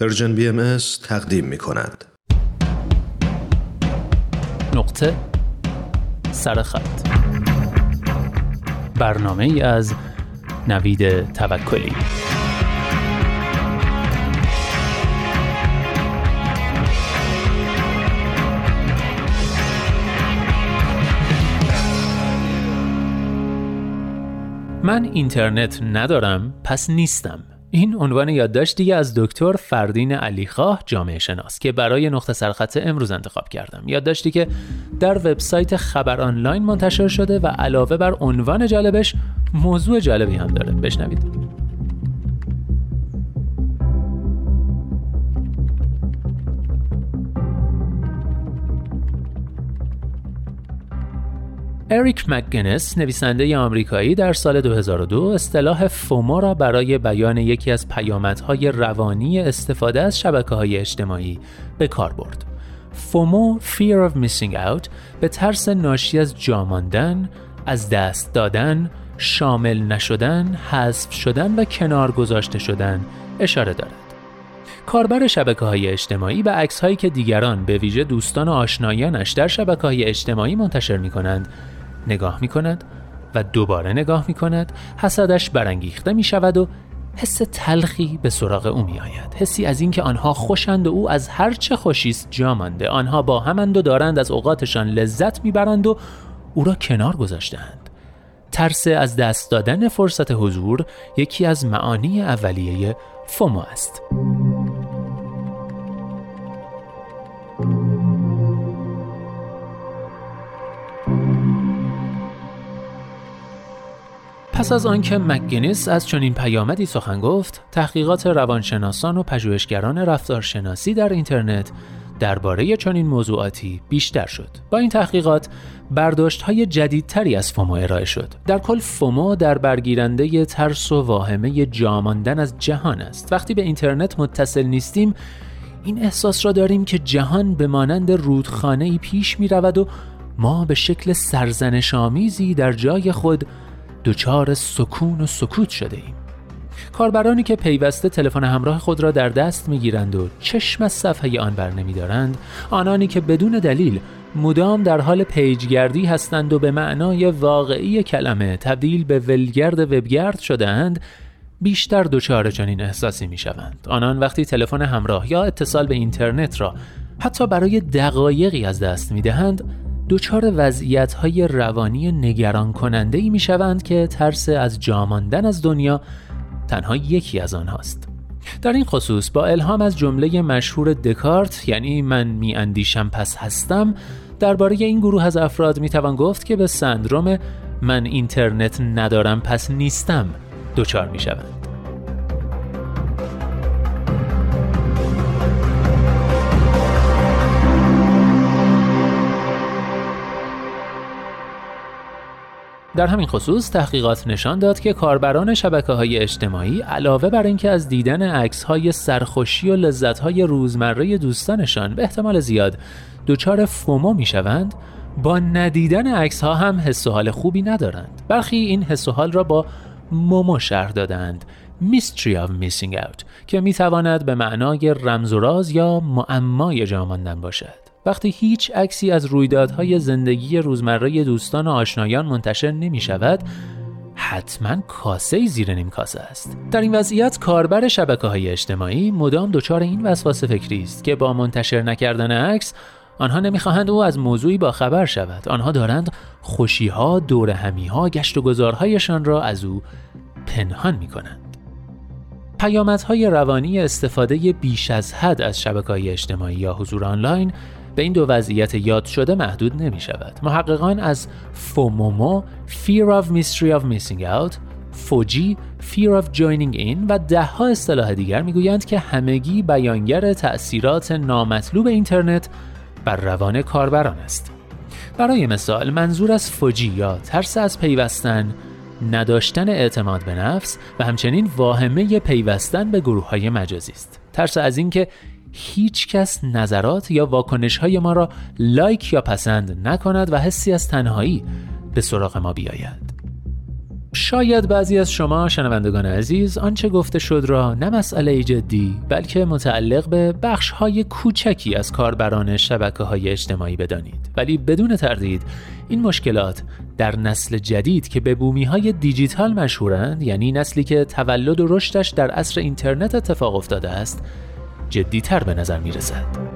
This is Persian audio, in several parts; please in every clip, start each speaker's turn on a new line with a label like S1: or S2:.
S1: Persian BM تقدیم می کند.
S2: نقطه سرخط برنامه ای از نوید توکلی. من اینترنت ندارم پس نیستم. این عنوان یادداشتی از دکتر فردین علیخواه جامعه شناس که برای نقطه سرخط امروز انتخاب کردم. یادداشتی که در وبسایت خبر آنلاین منتشر شده و علاوه بر عنوان جالبش موضوع جالبی هم داره. بشنوید. اریک مکگنس نویسنده آمریکایی در سال 2002 اصطلاح فومو را برای بیان یکی از پیامدهای روانی استفاده از شبکه های اجتماعی به کار برد. فومو Fear of Missing Out به ترس ناشی از جاماندن، از دست دادن، شامل نشدن، حذف شدن و کنار گذاشته شدن اشاره دارد. کاربر شبکه های اجتماعی به عکس هایی که دیگران به ویژه دوستان و آشنایانش در شبکه های اجتماعی منتشر می کنند نگاه می کند و دوباره نگاه می کند حسدش برانگیخته می شود و حس تلخی به سراغ او می آید حسی از اینکه آنها خوشند و او از هر چه خوشیست جا مانده. آنها با همند و دارند از اوقاتشان لذت می‌برند و او را کنار گذاشتند ترس از دست دادن فرصت حضور یکی از معانی اولیه فومو است. پس از آنکه مکگینیس از چنین پیامدی سخن گفت، تحقیقات روانشناسان و پژوهشگران رفتارشناسی در اینترنت درباره چنین موضوعاتی بیشتر شد. با این تحقیقات برداشت های جدیدتری از فومو ارائه شد. در کل فومو در برگیرنده ترس و واهمه جاماندن از جهان است. وقتی به اینترنت متصل نیستیم این احساس را داریم که جهان به مانند رودخانه ای پیش می رود و ما به شکل سرزنش آمیزی در جای خود دچار سکون و سکوت شده ایم. کاربرانی که پیوسته تلفن همراه خود را در دست می‌گیرند و چشم از صفحه آن بر نمیدارند آنانی که بدون دلیل مدام در حال پیجگردی هستند و به معنای واقعی کلمه تبدیل به ولگرد وبگرد شدهاند بیشتر دچار چنین احساسی می شوند. آنان وقتی تلفن همراه یا اتصال به اینترنت را حتی برای دقایقی از دست می دهند دچار وضعیت های روانی نگران کننده ای می شوند که ترس از جاماندن از دنیا تنها یکی از آنهاست. در این خصوص با الهام از جمله مشهور دکارت یعنی من می اندیشم پس هستم درباره این گروه از افراد می توان گفت که به سندروم من اینترنت ندارم پس نیستم دچار می شوند. در همین خصوص تحقیقات نشان داد که کاربران شبکه های اجتماعی علاوه بر اینکه از دیدن عکس های سرخوشی و لذت های روزمره دوستانشان به احتمال زیاد دچار فومو می شوند با ندیدن عکس ها هم حس و حال خوبی ندارند. برخی این حس و حال را با مومو شرح دادند. Mystery of Missing Out که می تواند به معنای رمز و راز یا معمای جاماندن باشد. وقتی هیچ عکسی از رویدادهای زندگی روزمره دوستان و آشنایان منتشر نمی شود حتما کاسه زیر نیم کاسه است. در این وضعیت کاربر شبکه های اجتماعی مدام دچار این وسواس فکری است که با منتشر نکردن عکس آنها نمی‌خواهند او از موضوعی با خبر شود. آنها دارند خوشیها همیها گشت و گذارهایشان را از او پنهان می کنند پیامدهای روانی استفاده بیش از حد از شبکه های اجتماعی یا حضور آنلاین به این دو وضعیت یاد شده محدود نمی شود. محققان از فومومو Fear of Mystery of Missing Out فوجی Fear of Joining In و دهها اصطلاح دیگر می‌گویند که همگی بیانگر تأثیرات نامطلوب اینترنت بر روان کاربران است. برای مثال منظور از فوجی یا ترس از پیوستن نداشتن اعتماد به نفس و همچنین واهمه پیوستن به گروه های مجازی است. ترس از اینکه هیچ کس نظرات یا واکنش های ما را لایک یا پسند نکند و حسی از تنهایی به سراغ ما بیاید. شاید بعضی از شما شنوندگان عزیز آنچه گفته شد را نه مسئله جدی بلکه متعلق به بخش های کوچکی از کاربران شبکه های اجتماعی بدانید ولی بدون تردید این مشکلات در نسل جدید که به بومی های دیجیتال مشهورند یعنی نسلی که تولد و رشدش در عصر اینترنت اتفاق افتاده است جدیتر به نظر می رسد.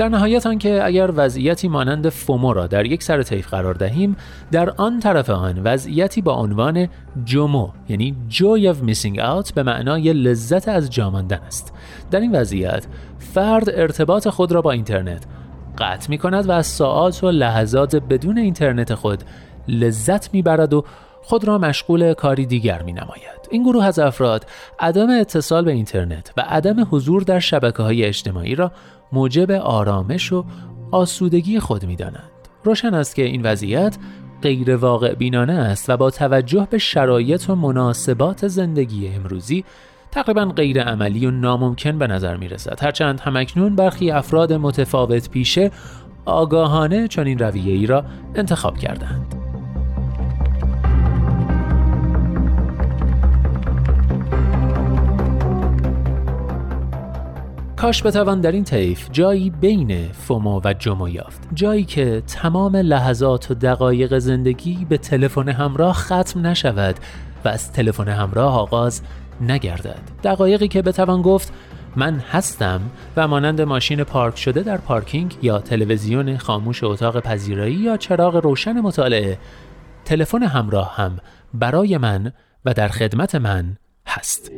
S2: در نهایت آنکه اگر وضعیتی مانند فومو را در یک سر طیف قرار دهیم در آن طرف آن وضعیتی با عنوان جومو یعنی joy of missing out به معنای لذت از جاماندن است در این وضعیت فرد ارتباط خود را با اینترنت قطع می کند و از ساعات و لحظات بدون اینترنت خود لذت می‌برد و خود را مشغول کاری دیگر می نماید. این گروه از افراد عدم اتصال به اینترنت و عدم حضور در شبکه های اجتماعی را موجب آرامش و آسودگی خود می دانند. روشن است که این وضعیت غیر واقع بینانه است و با توجه به شرایط و مناسبات زندگی امروزی تقریبا غیر عملی و ناممکن به نظر می رسد. هرچند همکنون برخی افراد متفاوت پیشه آگاهانه چنین رویه ای را انتخاب کردند. کاش بتوان در این طیف جایی بین فومو و جمو یافت جایی که تمام لحظات و دقایق زندگی به تلفن همراه ختم نشود و از تلفن همراه آغاز نگردد. دقایقی که بتوان گفت من هستم و مانند ماشین پارک شده در پارکینگ یا تلویزیون خاموش اتاق پذیرایی یا چراغ روشن مطالعه تلفن همراه هم برای من و در خدمت من هست.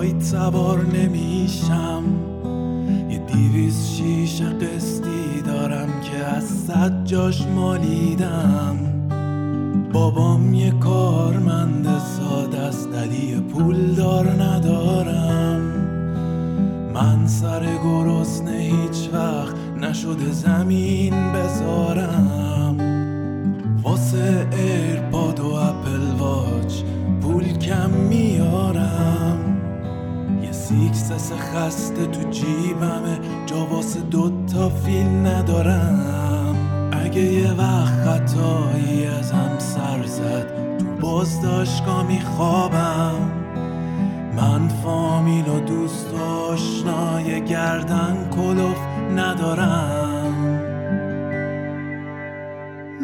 S3: به رایت سوار نمیشم. یه دیویز شیش قسطی دارم که از صد جاش مالیدم. بابام یه کارمند ساده است ولی پول دار ندارم. من سر گرسنه هیچ وقت نشده زمین بذارم. سیکسس خسته تو جیبمه جا واسه دوتا فیل ندارم. اگه یه وقت خطایی ازم سر زد تو بازداشتگاه میخوابم من فامیل و دوست آشنای گردن کلوف ندارم.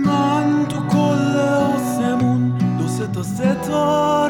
S3: من تو کل آسمون دو سه تا ستاره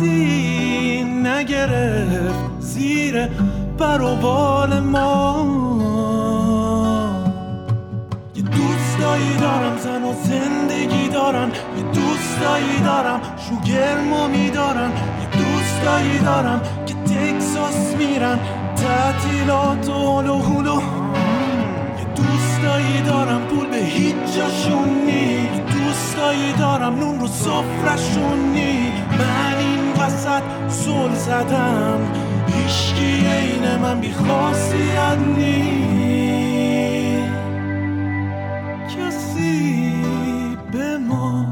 S3: کسی نگرفت زیر بر و بال ما. یه دوستایی دارم زن و زندگی دارن. یه دوستایی دارم شوگرمو میدارن. یه دوستایی دارم که تکساس میرن. تعطیلات و هلو هلو یه دوستایی دارم پول به هیچ جاشون نی. دوستایی دارم نون رو سفرشون نی. منی سول زدم. هیشکی عین من بی خاصیت کسی به ما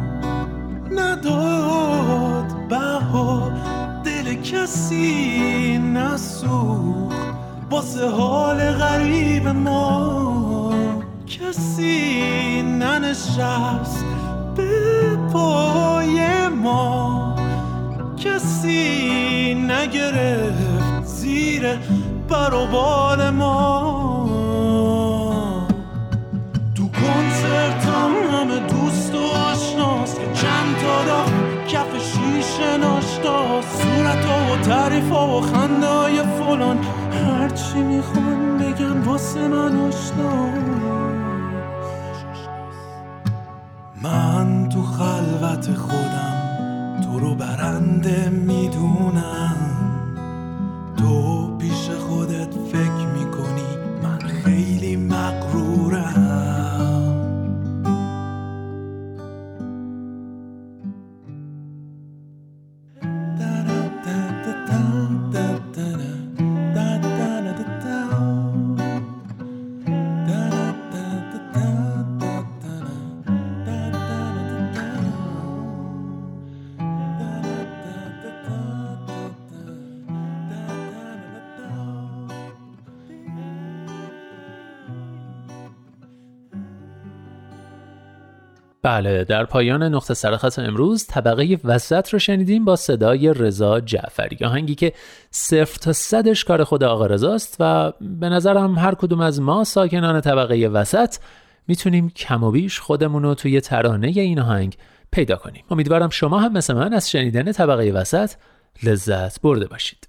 S3: نداد بها. دل کسی نسوخ واسه حال غریب ما کسی ننشست. به پای ما کسی نگرفت زیر بر ما. تو کنسرتم همه دوست و آشناست. که چند تا دا کف شیشه ناشتا. صورت و تعریف و خنده های فلان هرچی می‌خوان بگن واسه من آشنا. من تو خلوت خودم تو رو برنده می‌دونم.
S2: بله در پایان نقطه سرخط امروز طبقه وسط رو شنیدیم با صدای رضا جعفری آهنگی که صفر تا صدش کار خود آقا رضاست و به نظرم هر کدوم از ما ساکنان طبقه وسط می‌تونیم کم و بیش خودمون رو توی ترانه این آهنگ پیدا کنیم. امیدوارم شما هم مثل من از شنیدن طبقه وسط لذت برده باشید.